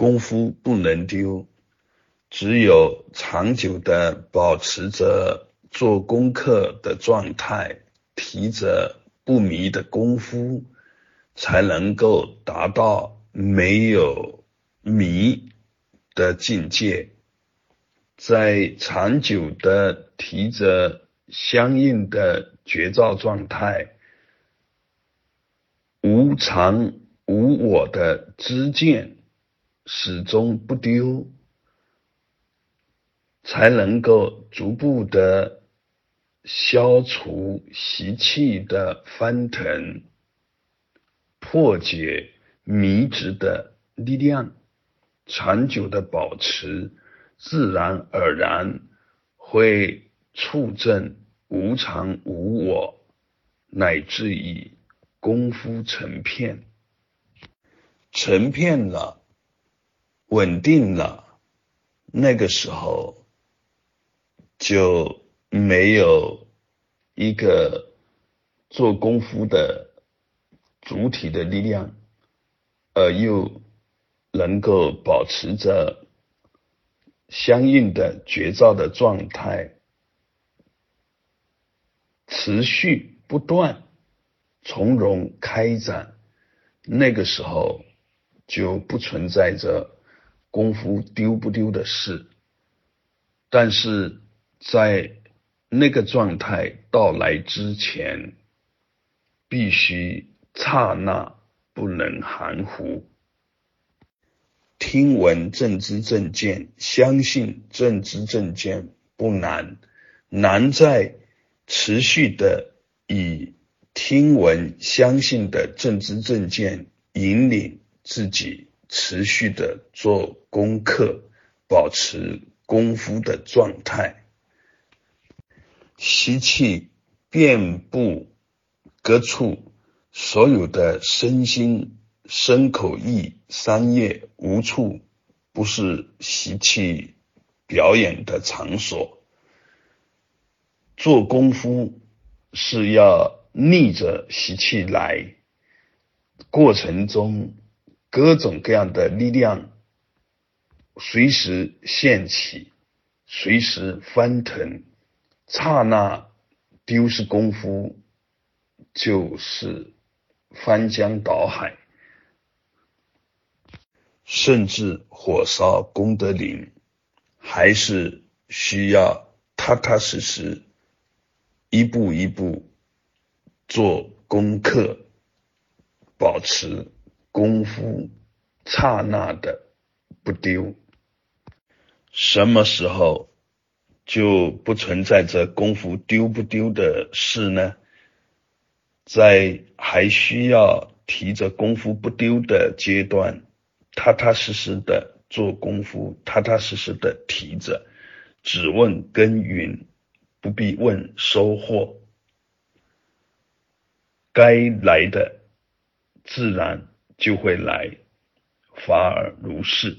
功夫不能丢。只有长久的保持着做功课的状态，提着不迷的功夫，才能够达到没有迷的境界。在长久的提着相应的觉照状态，无常无我的知见始终不丢。才能够逐步的消除习气的翻腾，破解迷执的力量，长久的保持，自然而然会促证无常无我，乃至于功夫成片，成片了，稳定了，那个时候。就没有一个做功夫的主体的力量，而又能够保持着相应的觉照的状态，持续不断从容开展，那个时候就不存在着功夫丢不丢的事，但是。在那个状态到来之前，必须刹那不能含糊。听闻正知正见，相信正知正见不难，难在持续的以听闻相信的正知正见引领自己，持续的做功课，保持功夫的状态。吸气，遍布各处，所有的身心、身口意三业，无处不是习气表演的场所。做功夫是要逆着习气来，过程中各种各样的力量随时现起，随时翻腾。刹那丢失功夫，就是翻江倒海，甚至火烧功德林，还是需要踏踏实实，一步一步做功课，保持功夫刹那的不丢。什么时候？就不存在着功夫丢不丢的事呢？在还需要提着功夫不丢的阶段，踏踏实实的做功夫，踏踏实实的提着，只问耕耘，不必问收获。该来的自然就会来，法尔如是。